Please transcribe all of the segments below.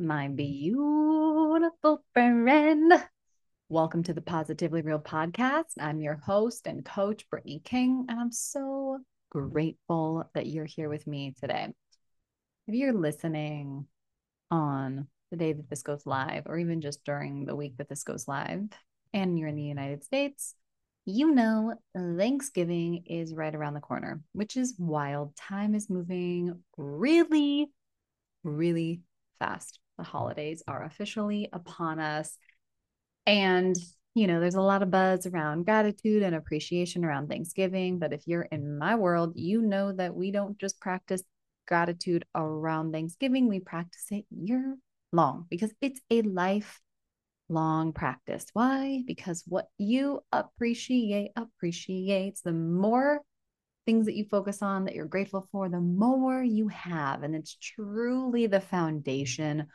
My beautiful friend. Welcome to the Positively Real podcast. I'm your host and coach, Brittny King, and I'm so grateful that you're here with me today. If you're listening on the day that this goes live, or even just during the week that this goes live, and you're in the United States, you know Thanksgiving is right around the corner, which is wild. Time is moving really really fast. The holidays are officially upon us. And, you know, there's a lot of buzz around gratitude and appreciation around Thanksgiving. But if you're in my world, you know that we don't just practice gratitude around Thanksgiving, we practice it year long because it's a lifelong practice. Why? Because what you appreciate appreciates. The more things that you focus on that you're grateful for, the more you have. And it's truly the foundation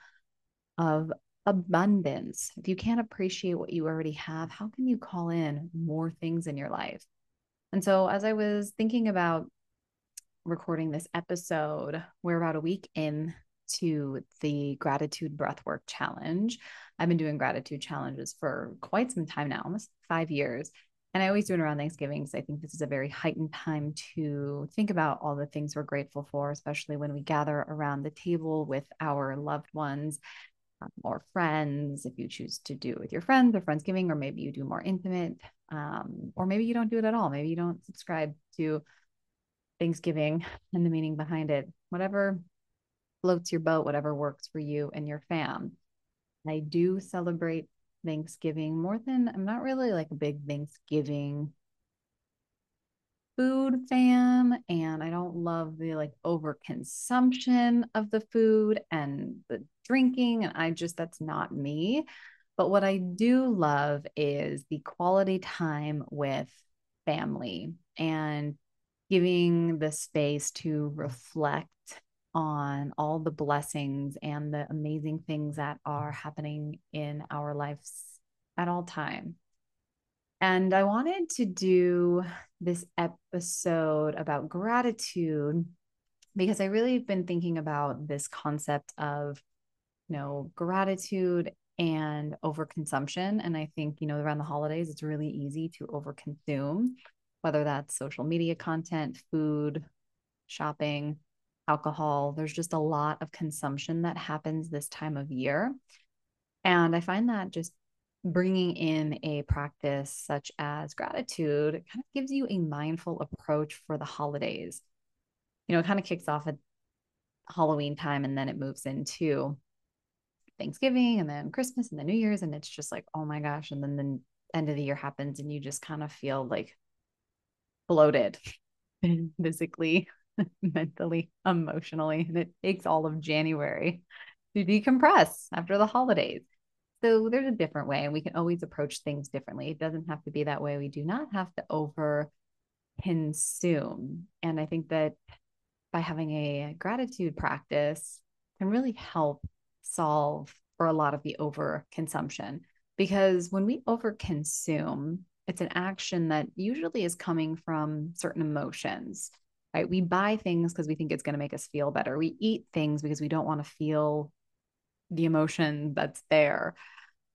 of abundance. If you can't appreciate what you already have, how can you call in more things in your life? And so, as I was thinking about recording this episode, we're about a week in to the gratitude breathwork challenge. I've been doing gratitude challenges for quite some time now, almost five years. And I always do it around Thanksgiving because I think this is a very heightened time to think about all the things we're grateful for, especially when we gather around the table with our loved ones or friends. If you choose to do it with your friends or Friendsgiving, or maybe you do more intimate, um, or maybe you don't do it at all. Maybe you don't subscribe to Thanksgiving and the meaning behind it. Whatever floats your boat, whatever works for you and your fam. I do celebrate Thanksgiving more than I'm not really like a big Thanksgiving food fam and I don't love the like overconsumption of the food and the drinking and I just that's not me. But what I do love is the quality time with family and giving the space to reflect on all the blessings and the amazing things that are happening in our lives at all time. And I wanted to do this episode about gratitude because I really have been thinking about this concept of, you know, gratitude and overconsumption. And I think, you know, around the holidays, it's really easy to overconsume, whether that's social media content, food, shopping, alcohol. There's just a lot of consumption that happens this time of year. And I find that just bringing in a practice such as gratitude kind of gives you a mindful approach for the holidays. You know, it kind of kicks off at Halloween time and then it moves into Thanksgiving and then Christmas and then New Year's. And it's just like, oh my gosh. And then the end of the year happens and you just kind of feel like bloated physically mentally, emotionally. And it takes all of January to decompress after the holidays. So there's a different way, and we can always approach things differently. It doesn't have to be that way. We do not have to over consume. And I think that by having a gratitude practice can really help solve for a lot of the over consumption. Because when we over consume, it's an action that usually is coming from certain emotions right? We buy things because we think it's going to make us feel better. We eat things because we don't want to feel the emotion that's there.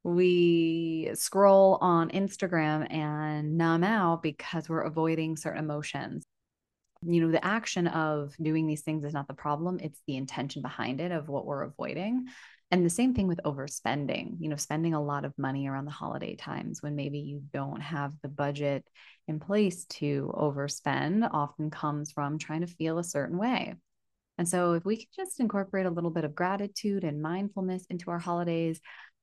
We scroll on Instagram and numb out because we're avoiding certain emotions. You know, the action of doing these things is not the problem, it's the intention behind it of what we're avoiding. And the same thing with overspending, you know, spending a lot of money around the holiday times when maybe you don't have the budget in place to overspend often comes from trying to feel a certain way. And so if we can just incorporate a little bit of gratitude and mindfulness into our holidays,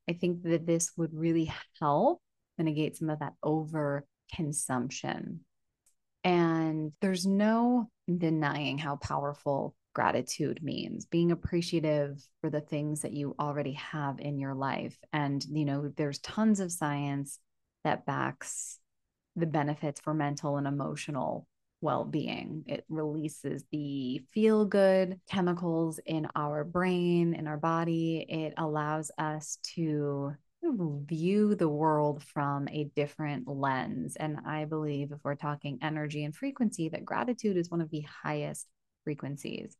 I think that this would really help mitigate some of that over consumption. And there's no denying how powerful gratitude means being appreciative for the things that you already have in your life. And, you know, there's tons of science that backs the benefits for mental and emotional well being. It releases the feel good chemicals in our brain, in our body. It allows us to view the world from a different lens. And I believe if we're talking energy and frequency, that gratitude is one of the highest frequencies.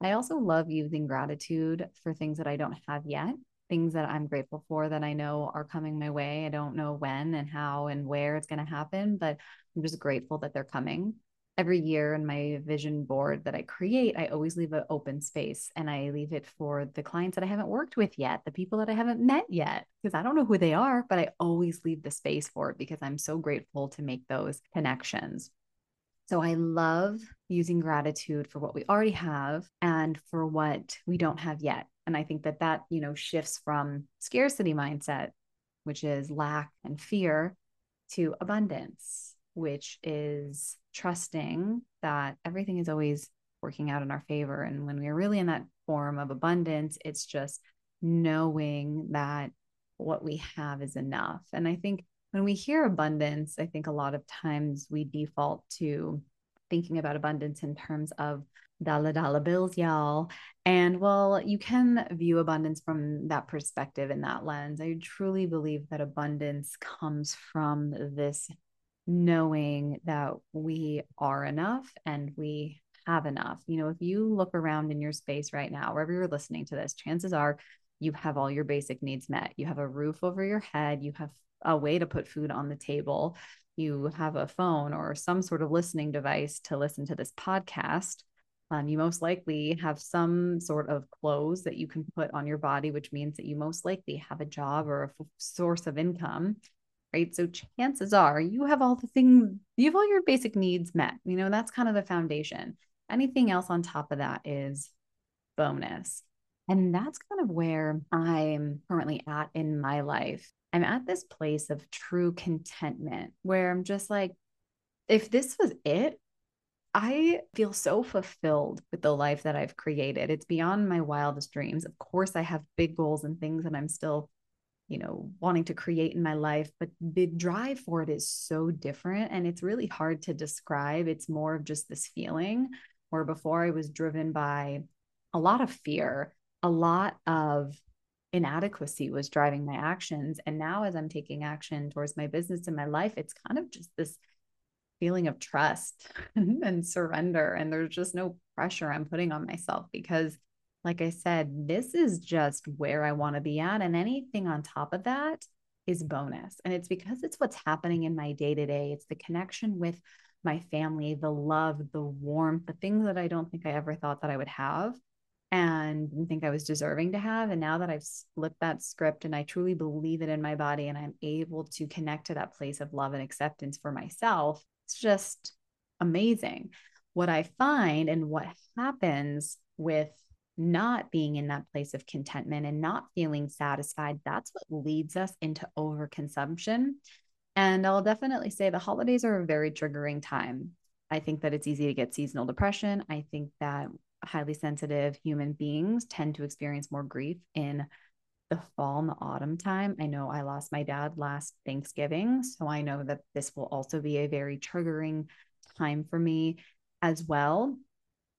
I also love using gratitude for things that I don't have yet, things that I'm grateful for that I know are coming my way. I don't know when and how and where it's going to happen, but I'm just grateful that they're coming. Every year in my vision board that I create, I always leave an open space and I leave it for the clients that I haven't worked with yet, the people that I haven't met yet, because I don't know who they are, but I always leave the space for it because I'm so grateful to make those connections. So I love using gratitude for what we already have and for what we don't have yet. And I think that that, you know, shifts from scarcity mindset, which is lack and fear, to abundance, which is trusting that everything is always working out in our favor. And when we're really in that form of abundance, it's just knowing that what we have is enough. And I think when we hear abundance, I think a lot of times we default to thinking about abundance in terms of dollar dollar bills, y'all. And well, you can view abundance from that perspective in that lens. I truly believe that abundance comes from this knowing that we are enough and we have enough. You know, if you look around in your space right now, wherever you're listening to this, chances are you have all your basic needs met. You have a roof over your head, you have a way to put food on the table, you have a phone or some sort of listening device to listen to this podcast. Um, you most likely have some sort of clothes that you can put on your body, which means that you most likely have a job or a f- source of income, right? So chances are you have all the things, you have all your basic needs met. You know, that's kind of the foundation. Anything else on top of that is bonus. And that's kind of where I'm currently at in my life. I'm at this place of true contentment where I'm just like, if this was it, I feel so fulfilled with the life that I've created. It's beyond my wildest dreams. Of course, I have big goals and things that I'm still, you know, wanting to create in my life, but the drive for it is so different and it's really hard to describe. It's more of just this feeling where before I was driven by a lot of fear, a lot of inadequacy was driving my actions. And now, as I'm taking action towards my business and my life, it's kind of just this feeling of trust and surrender. And there's just no pressure I'm putting on myself because, like I said, this is just where I want to be at. And anything on top of that is bonus. And it's because it's what's happening in my day to day, it's the connection with my family, the love, the warmth, the things that I don't think I ever thought that I would have and think I was deserving to have. And now that I've flipped that script and I truly believe it in my body and I'm able to connect to that place of love and acceptance for myself, it's just amazing. What I find and what happens with not being in that place of contentment and not feeling satisfied, that's what leads us into overconsumption. And I'll definitely say the holidays are a very triggering time. I think that it's easy to get seasonal depression. I think that highly sensitive human beings tend to experience more grief in the fall and the autumn time. I know I lost my dad last Thanksgiving, so I know that this will also be a very triggering time for me as well.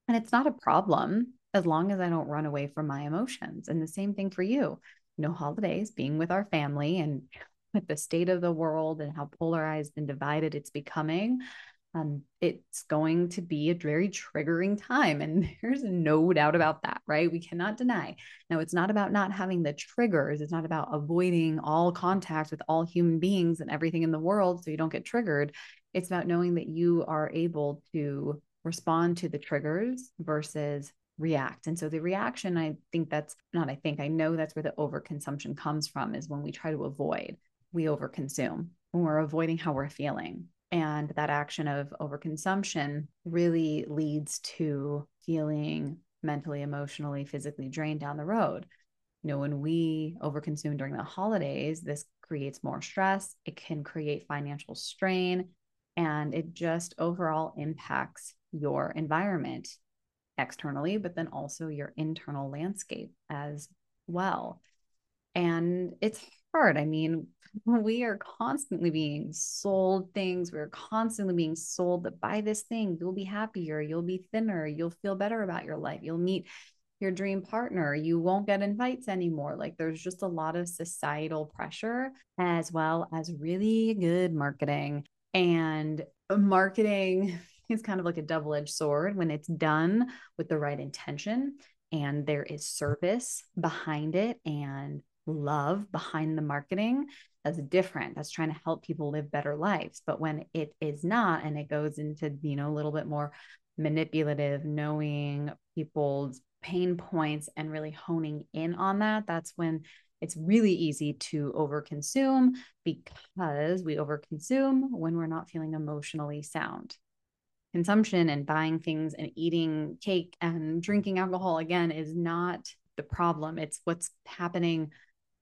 And it's not a problem as long as I don't run away from my emotions. And the same thing for you. Know, holidays, being with our family and with the state of the world and how polarized and divided it's becoming, um, it's going to be a very triggering time. And there's no doubt about that, right? We cannot deny. Now, it's not about not having the triggers, it's not about avoiding all contact with all human beings and everything in the world so you don't get triggered. It's about knowing that you are able to respond to the triggers versus react. And so the reaction, I think that's not, I think, I know that's where the overconsumption comes from is when we try to avoid, we overconsume when we're avoiding how we're feeling and that action of overconsumption really leads to feeling mentally, emotionally, physically drained down the road. You know, when we overconsume during the holidays, this creates more stress, it can create financial strain, and it just overall impacts your environment. Externally, but then also your internal landscape as well. And it's hard. I mean, we are constantly being sold things. We're constantly being sold that buy this thing, you'll be happier, you'll be thinner, you'll feel better about your life, you'll meet your dream partner, you won't get invites anymore. Like there's just a lot of societal pressure as well as really good marketing. And marketing is kind of like a double edged sword when it's done with the right intention and there is service behind it and love behind the marketing. That's different. That's trying to help people live better lives. But when it is not and it goes into you know a little bit more manipulative knowing people's pain points and really honing in on that that's when it's really easy to overconsume because we overconsume when we're not feeling emotionally sound consumption and buying things and eating cake and drinking alcohol again is not the problem it's what's happening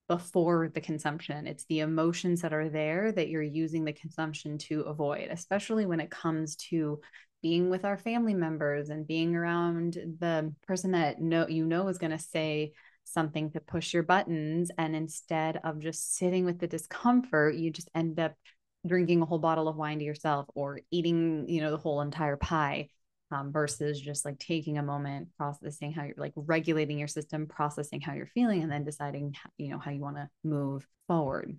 before the consumption. It's the emotions that are there that you're using the consumption to avoid, especially when it comes to being with our family members and being around the person that know you know is going to say something to push your buttons and instead of just sitting with the discomfort you just end up drinking a whole bottle of wine to yourself or eating you know the whole entire pie um, versus just like taking a moment, processing how you're like regulating your system, processing how you're feeling, and then deciding, you know, how you want to move forward.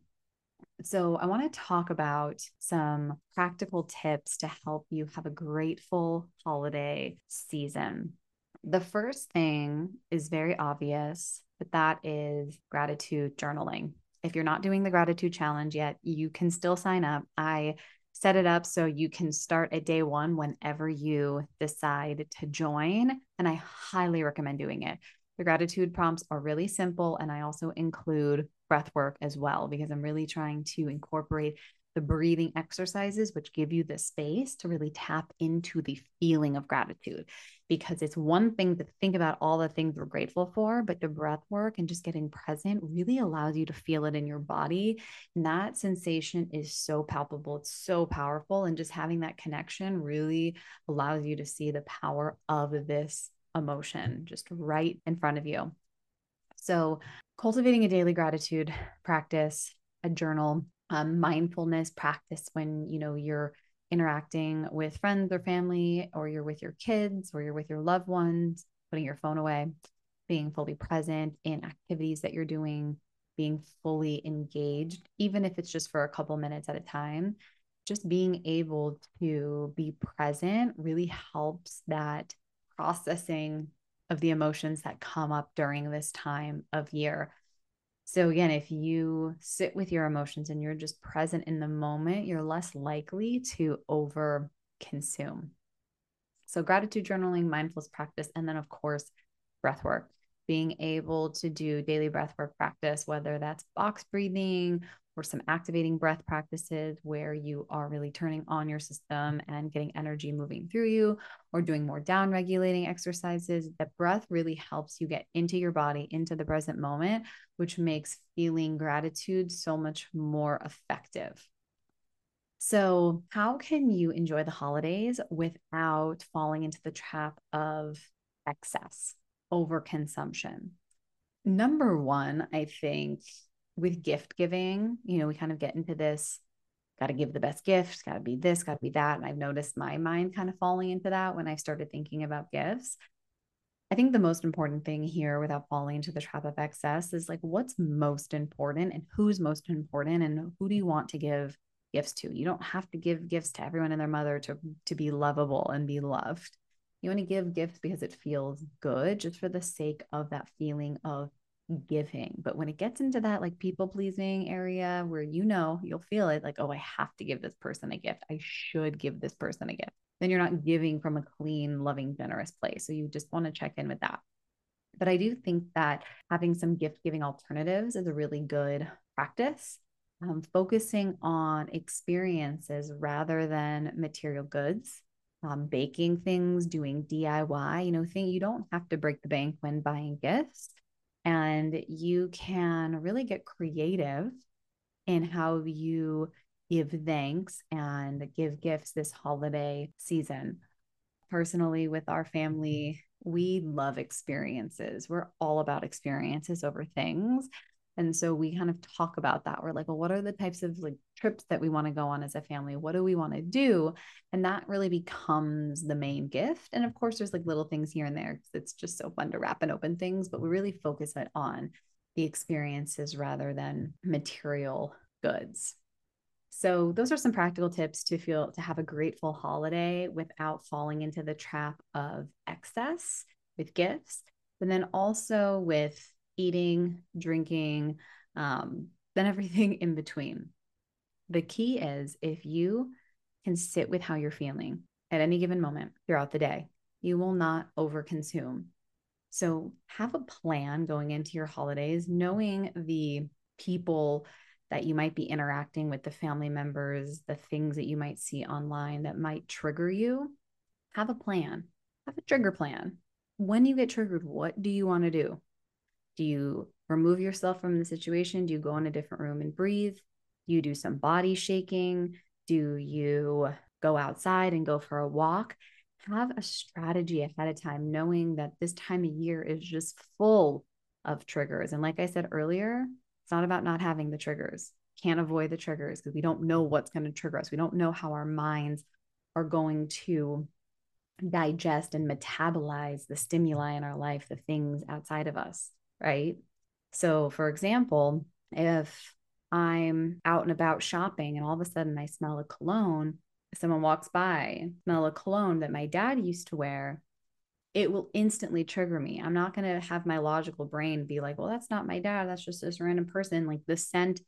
So, I want to talk about some practical tips to help you have a grateful holiday season. The first thing is very obvious, but that is gratitude journaling. If you're not doing the gratitude challenge yet, you can still sign up. I set it up so you can start at day one whenever you decide to join. And I highly recommend doing it. The gratitude prompts are really simple. And I also include breath work as well, because I'm really trying to incorporate the breathing exercises, which give you the space to really tap into the feeling of gratitude. Because it's one thing to think about all the things we're grateful for, but the breath work and just getting present really allows you to feel it in your body. And that sensation is so palpable, it's so powerful. And just having that connection really allows you to see the power of this emotion just right in front of you. So, cultivating a daily gratitude practice, a journal, um, mindfulness practice when you know you're interacting with friends or family or you're with your kids or you're with your loved ones putting your phone away being fully present in activities that you're doing being fully engaged even if it's just for a couple minutes at a time just being able to be present really helps that processing of the emotions that come up during this time of year so, again, if you sit with your emotions and you're just present in the moment, you're less likely to over consume. So, gratitude journaling, mindfulness practice, and then, of course, breath work. Being able to do daily breath work practice, whether that's box breathing or some activating breath practices where you are really turning on your system and getting energy moving through you, or doing more down regulating exercises. That breath really helps you get into your body, into the present moment, which makes feeling gratitude so much more effective. So, how can you enjoy the holidays without falling into the trap of excess, overconsumption? Number one, I think with gift giving, you know, we kind of get into this got to give the best gifts, got to be this, got to be that. And I've noticed my mind kind of falling into that when I started thinking about gifts. I think the most important thing here without falling into the trap of excess is like what's most important and who's most important and who do you want to give gifts to? You don't have to give gifts to everyone and their mother to to be lovable and be loved. You want to give gifts because it feels good just for the sake of that feeling of giving. But when it gets into that like people pleasing area where you know you'll feel it like, oh, I have to give this person a gift. I should give this person a gift. Then you're not giving from a clean, loving, generous place. So you just want to check in with that. But I do think that having some gift giving alternatives is a really good practice. Um, focusing on experiences rather than material goods, um, baking things, doing DIY, you know, thing you don't have to break the bank when buying gifts and you can really get creative in how you give thanks and give gifts this holiday season. Personally, with our mm-hmm. family, We love experiences. We're all about experiences over things. And so we kind of talk about that. We're like, well, what are the types of like trips that we want to go on as a family? What do we want to do? And that really becomes the main gift. And of course, there's like little things here and there. It's just so fun to wrap and open things, but we really focus it on the experiences rather than material goods. So those are some practical tips to feel to have a grateful holiday without falling into the trap of excess with gifts, but then also with eating, drinking, um, then everything in between. The key is if you can sit with how you're feeling at any given moment throughout the day, you will not overconsume. So have a plan going into your holidays, knowing the people that you might be interacting with, the family members, the things that you might see online that might trigger you. Have a plan, have a trigger plan. When you get triggered, what do you want to do? Do you remove yourself from the situation? Do you go in a different room and breathe? Do you do some body shaking? Do you go outside and go for a walk? Have a strategy ahead of time, knowing that this time of year is just full of triggers. And like I said earlier, it's not about not having the triggers. Can't avoid the triggers because we don't know what's going to trigger us. We don't know how our minds are going to digest and metabolize the stimuli in our life, the things outside of us right? So, for example, if I'm out and about shopping and all of a sudden I smell a cologne, someone walks by, smell a cologne that my dad used to wear, it will instantly trigger me. I'm not going to have my logical brain be like, well, that's not my dad. That's just this random person. Like the scent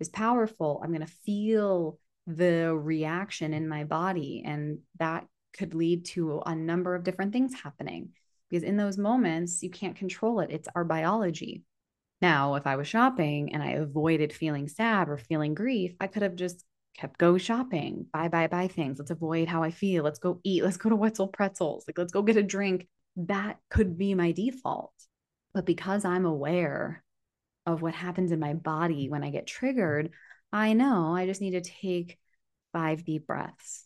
is powerful. I'm going to feel the reaction in my body. And that could lead to a number of different things happening because in those moments, you can't control it. It's our biology. Now, if I was shopping and I avoided feeling sad or feeling grief, I could have just kept go shopping, buy, buy, buy things. Let's avoid how I feel. Let's go eat. Let's go to Wetzel Pretzels. Like, let's go get a drink. That could be my default. But because I'm aware of what happens in my body when I get triggered, I know I just need to take five deep breaths.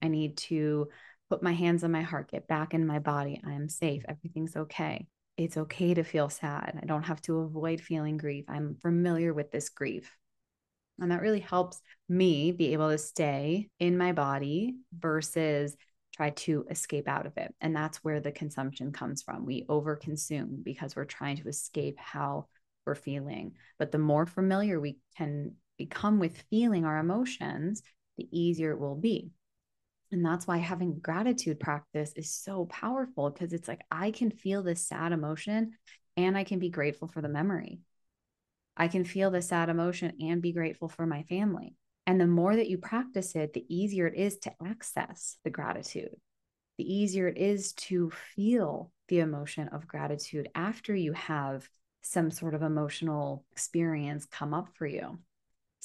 I need to put my hands on my heart, get back in my body. I am safe. Everything's okay. It's okay to feel sad. I don't have to avoid feeling grief. I'm familiar with this grief. And that really helps me be able to stay in my body versus try to escape out of it. And that's where the consumption comes from. We overconsume because we're trying to escape how we're feeling. But the more familiar we can become with feeling our emotions, the easier it will be. And that's why having gratitude practice is so powerful because it's like I can feel this sad emotion and I can be grateful for the memory. I can feel the sad emotion and be grateful for my family. And the more that you practice it, the easier it is to access the gratitude. The easier it is to feel the emotion of gratitude after you have some sort of emotional experience come up for you.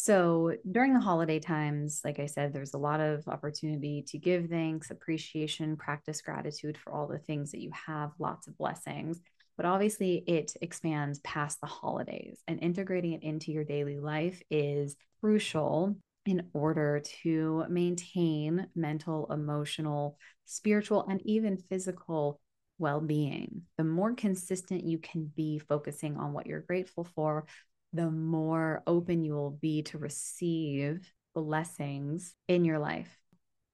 So during the holiday times, like I said, there's a lot of opportunity to give thanks, appreciation, practice gratitude for all the things that you have, lots of blessings. But obviously, it expands past the holidays, and integrating it into your daily life is crucial in order to maintain mental, emotional, spiritual, and even physical well being. The more consistent you can be focusing on what you're grateful for, the more open you will be to receive blessings in your life.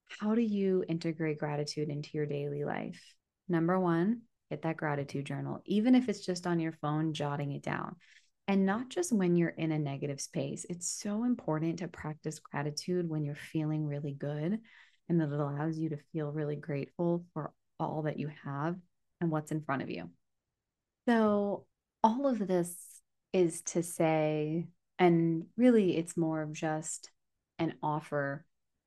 How do you integrate gratitude into your daily life? Number one, get that gratitude journal, even if it's just on your phone, jotting it down. And not just when you're in a negative space. It's so important to practice gratitude when you're feeling really good and that it allows you to feel really grateful for all that you have and what's in front of you. So, all of this is to say, and really it's more of just an offer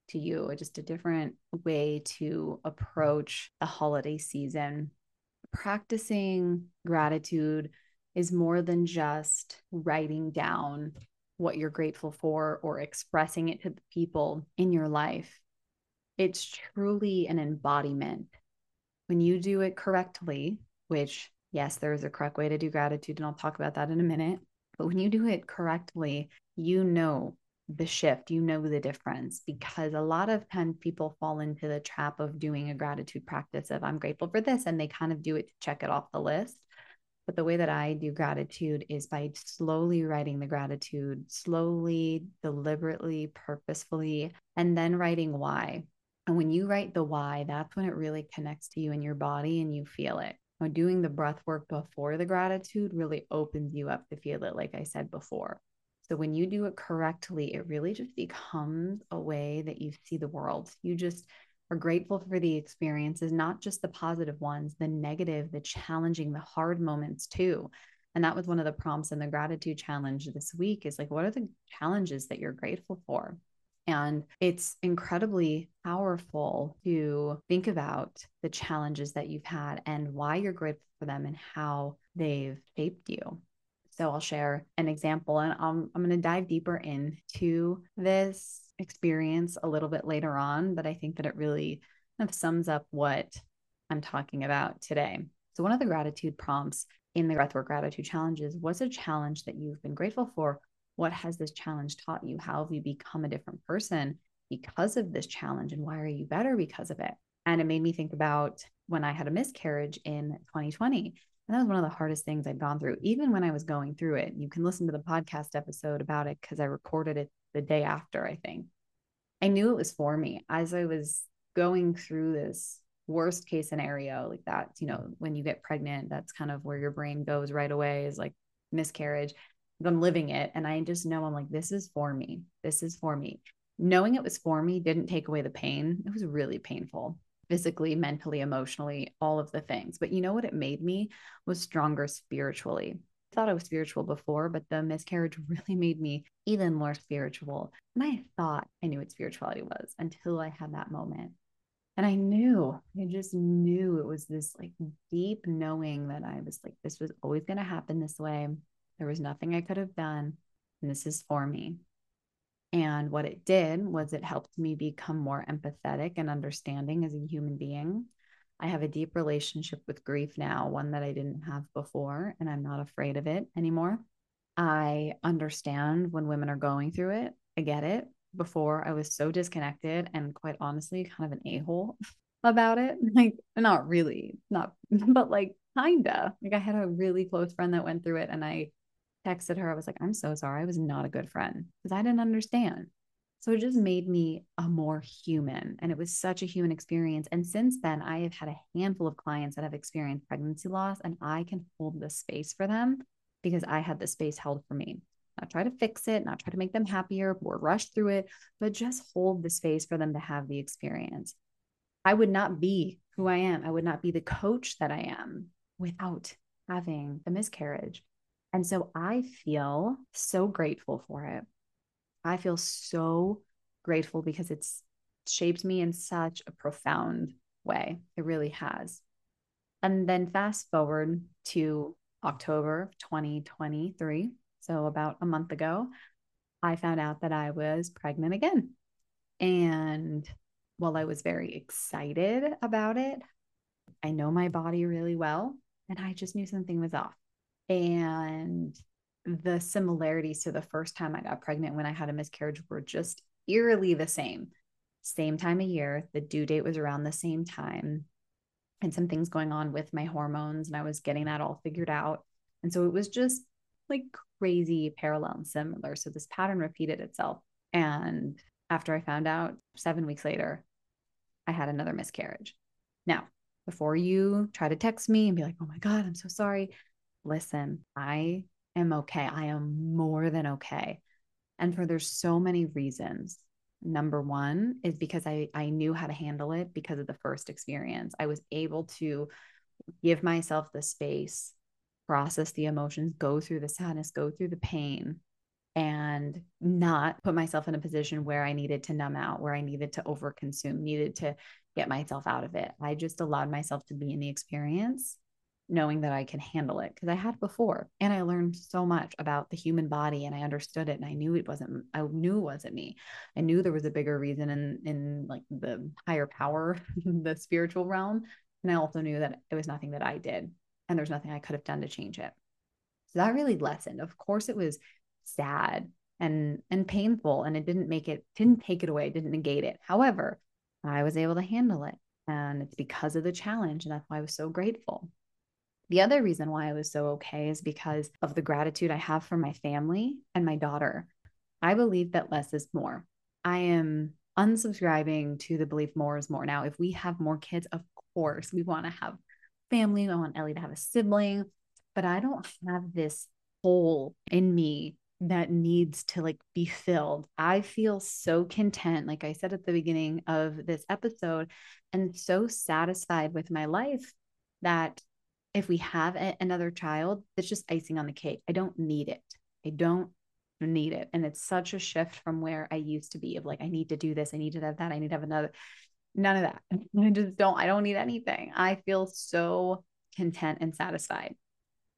to you, just a different way to approach the holiday season. Practicing gratitude is more than just writing down what you're grateful for or expressing it to the people in your life. It's truly an embodiment. When you do it correctly, which Yes, there is a correct way to do gratitude, and I'll talk about that in a minute. But when you do it correctly, you know the shift, you know the difference because a lot of times people fall into the trap of doing a gratitude practice of I'm grateful for this and they kind of do it to check it off the list. But the way that I do gratitude is by slowly writing the gratitude, slowly, deliberately, purposefully, and then writing why. And when you write the why, that's when it really connects to you in your body and you feel it. Now, doing the breath work before the gratitude really opens you up to feel it, like I said before. So when you do it correctly, it really just becomes a way that you see the world. You just are grateful for the experiences, not just the positive ones, the negative, the challenging, the hard moments too. And that was one of the prompts in the gratitude challenge this week is like, what are the challenges that you're grateful for? And it's incredibly powerful to think about the challenges that you've had and why you're grateful for them and how they've shaped you. So I'll share an example and I'm, I'm going to dive deeper into this experience a little bit later on, but I think that it really kind of sums up what I'm talking about today. So, one of the gratitude prompts in the Breathwork Gratitude Challenges was a challenge that you've been grateful for. What has this challenge taught you? How have you become a different person because of this challenge? And why are you better because of it? And it made me think about when I had a miscarriage in 2020 and that was one of the hardest things I'd gone through, even when I was going through it. You can listen to the podcast episode about it because I recorded it the day after, I think. I knew it was for me as I was going through this worst case scenario, like that, you know, when you get pregnant, that's kind of where your brain goes right away is like miscarriage. I'm living it. And I just know I'm like, this is for me. This is for me. Knowing it was for me didn't take away the pain. It was really painful physically, mentally, emotionally, all of the things. But you know what it made me was stronger spiritually. I thought I was spiritual before, but the miscarriage really made me even more spiritual. And I thought I knew what spirituality was until I had that moment. And I knew, I just knew it was this like deep knowing that I was like, this was always going to happen this way. There was nothing I could have done. And this is for me. And what it did was it helped me become more empathetic and understanding as a human being. I have a deep relationship with grief now, one that I didn't have before, and I'm not afraid of it anymore. I understand when women are going through it. I get it. Before, I was so disconnected and quite honestly, kind of an a hole about it. Like, not really, not, but like, kinda. Like, I had a really close friend that went through it, and I texted her. I was like, I'm so sorry. I was not a good friend because I didn't understand. So it just made me a more human. And it was such a human experience. And since then, I have had a handful of clients that have experienced pregnancy loss, and I can hold the space for them because I had the space held for me. Not try to fix it, not try to make them happier or rush through it, but just hold the space for them to have the experience. I would not be who I am. I would not be the coach that I am without having a miscarriage. And so I feel so grateful for it. I feel so grateful because it's shaped me in such a profound way. It really has. And then fast forward to October 2023. So about a month ago, I found out that I was pregnant again. And while I was very excited about it, I know my body really well. And I just knew something was off. And the similarities to the first time I got pregnant when I had a miscarriage were just eerily the same. Same time of year, the due date was around the same time, and some things going on with my hormones, and I was getting that all figured out. And so it was just like crazy parallel and similar. So this pattern repeated itself. And after I found out seven weeks later, I had another miscarriage. Now, before you try to text me and be like, oh my God, I'm so sorry, listen, I am okay. I am more than okay. And for there's so many reasons. Number one is because I, I knew how to handle it because of the first experience. I was able to give myself the space, process the emotions, go through the sadness, go through the pain, and not put myself in a position where I needed to numb out, where I needed to overconsume, needed to get myself out of it. I just allowed myself to be in the experience knowing that I can handle it because I had before and I learned so much about the human body and I understood it and I knew it wasn't I knew it wasn't me. I knew there was a bigger reason in in like the higher power, the spiritual realm, and I also knew that it was nothing that I did and there's nothing I could have done to change it. So that really lessened. Of course it was sad and and painful and it didn't make it didn't take it away didn't negate it however i was able to handle it and it's because of the challenge and that's why i was so grateful the other reason why i was so okay is because of the gratitude i have for my family and my daughter. I believe that less is more. I am unsubscribing to the belief more is more. Now if we have more kids of course we want to have family i want ellie to have a sibling but i don't have this hole in me that needs to like be filled. I feel so content, like I said at the beginning of this episode, and so satisfied with my life that if we have a- another child, that's just icing on the cake. I don't need it. I don't need it. And it's such a shift from where I used to be of like, I need to do this, I need to have that, I need to have another. None of that. I just don't, I don't need anything. I feel so content and satisfied.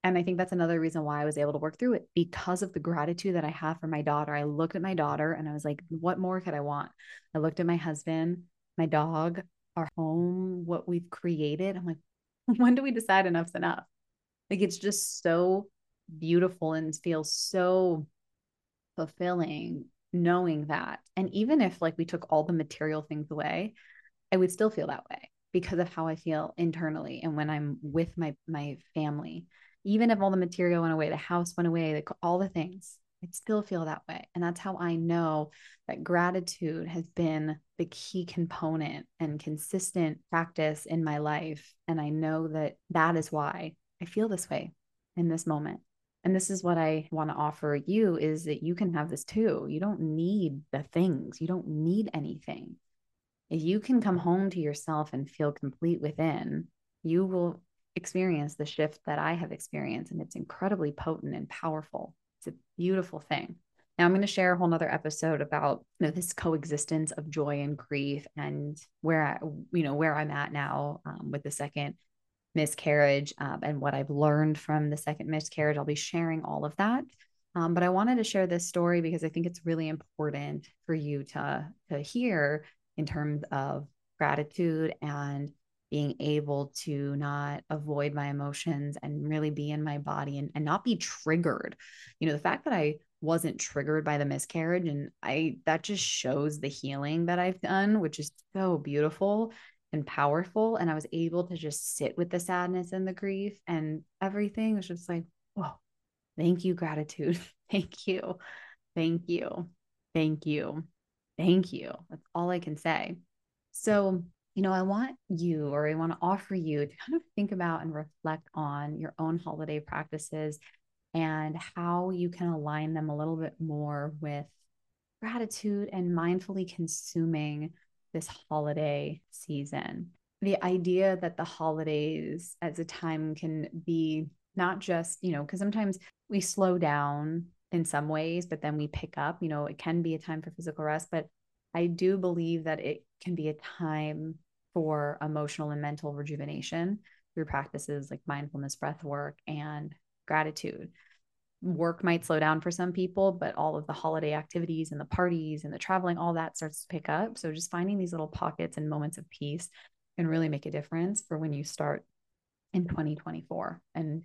And I think that's another reason why I was able to work through it because of the gratitude that I have for my daughter. I looked at my daughter and I was like, what more could I want? I looked at my husband, my dog, our home, what we've created. I'm like, when do we decide enough's enough? Like it's just so beautiful and feels so fulfilling knowing that. And even if like we took all the material things away, I would still feel that way because of how I feel internally and when I'm with my my family even if all the material went away, the house went away, the, all the things, I'd still feel that way. And that's how I know that gratitude has been the key component and consistent practice in my life. And I know that that is why I feel this way in this moment. And this is what I want to offer you is that you can have this too. You don't need the things. You don't need anything. If you can come home to yourself and feel complete within, you will experience the shift that I have experienced. And it's incredibly potent and powerful. It's a beautiful thing. Now I'm going to share a whole nother episode about you know, this coexistence of joy and grief and where I, you know, where I'm at now um, with the second miscarriage um, and what I've learned from the second miscarriage. I'll be sharing all of that. Um, but I wanted to share this story because I think it's really important for you to, to hear in terms of gratitude and being able to not avoid my emotions and really be in my body and, and not be triggered. You know, the fact that I wasn't triggered by the miscarriage and I that just shows the healing that I've done, which is so beautiful and powerful. And I was able to just sit with the sadness and the grief and everything was just like, whoa, thank you, gratitude. thank you. Thank you. Thank you. Thank you. That's all I can say. So you know, I want you or I want to offer you to kind of think about and reflect on your own holiday practices and how you can align them a little bit more with gratitude and mindfully consuming this holiday season. The idea that the holidays as a time can be not just, you know, because sometimes we slow down in some ways, but then we pick up, you know, it can be a time for physical rest, but I do believe that it can be a time for emotional and mental rejuvenation through practices like mindfulness, breath work, and gratitude. Work might slow down for some people, but all of the holiday activities and the parties and the traveling, all that starts to pick up. So just finding these little pockets and moments of peace can really make a difference for when you start in 2024. And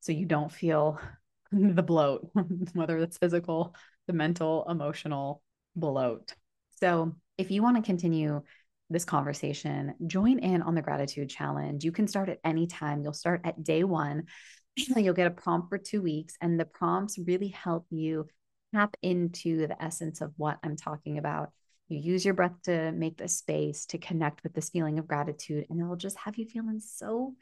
so you don't feel the bloat, whether it's physical, the mental, emotional bloat. So if you want to continue this conversation, join in on the gratitude challenge. You can start at any time. You'll start at day one. You'll get a prompt for two weeks, and the prompts really help you tap into the essence of what I'm talking about. You use your breath to make the space to connect with this feeling of gratitude, and it'll just have you feeling so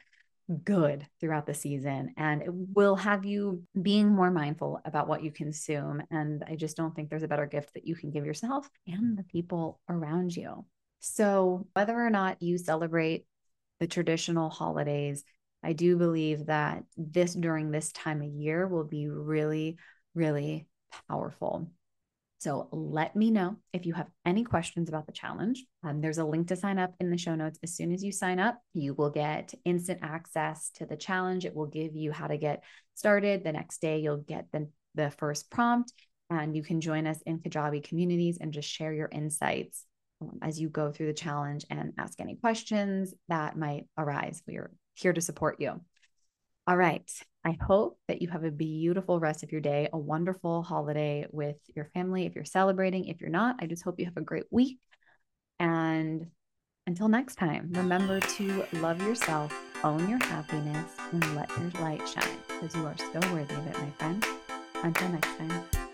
good throughout the season. And it will have you being more mindful about what you consume. And I just don't think there's a better gift that you can give yourself and the people around you. So, whether or not you celebrate the traditional holidays, I do believe that this during this time of year will be really, really powerful. So let me know if you have any questions about the challenge. Um, there's a link to sign up in the show notes. As soon as you sign up, you will get instant access to the challenge. It will give you how to get started. The next day, you'll get the, the first prompt, and you can join us in Kajabi communities and just share your insights um, as you go through the challenge and ask any questions that might arise. We are here to support you. All right. I hope that you have a beautiful rest of your day, a wonderful holiday with your family. If you're celebrating, if you're not, I just hope you have a great week. And until next time, remember to love yourself, own your happiness, and let your light shine because you are so worthy of it, my friend. Until next time.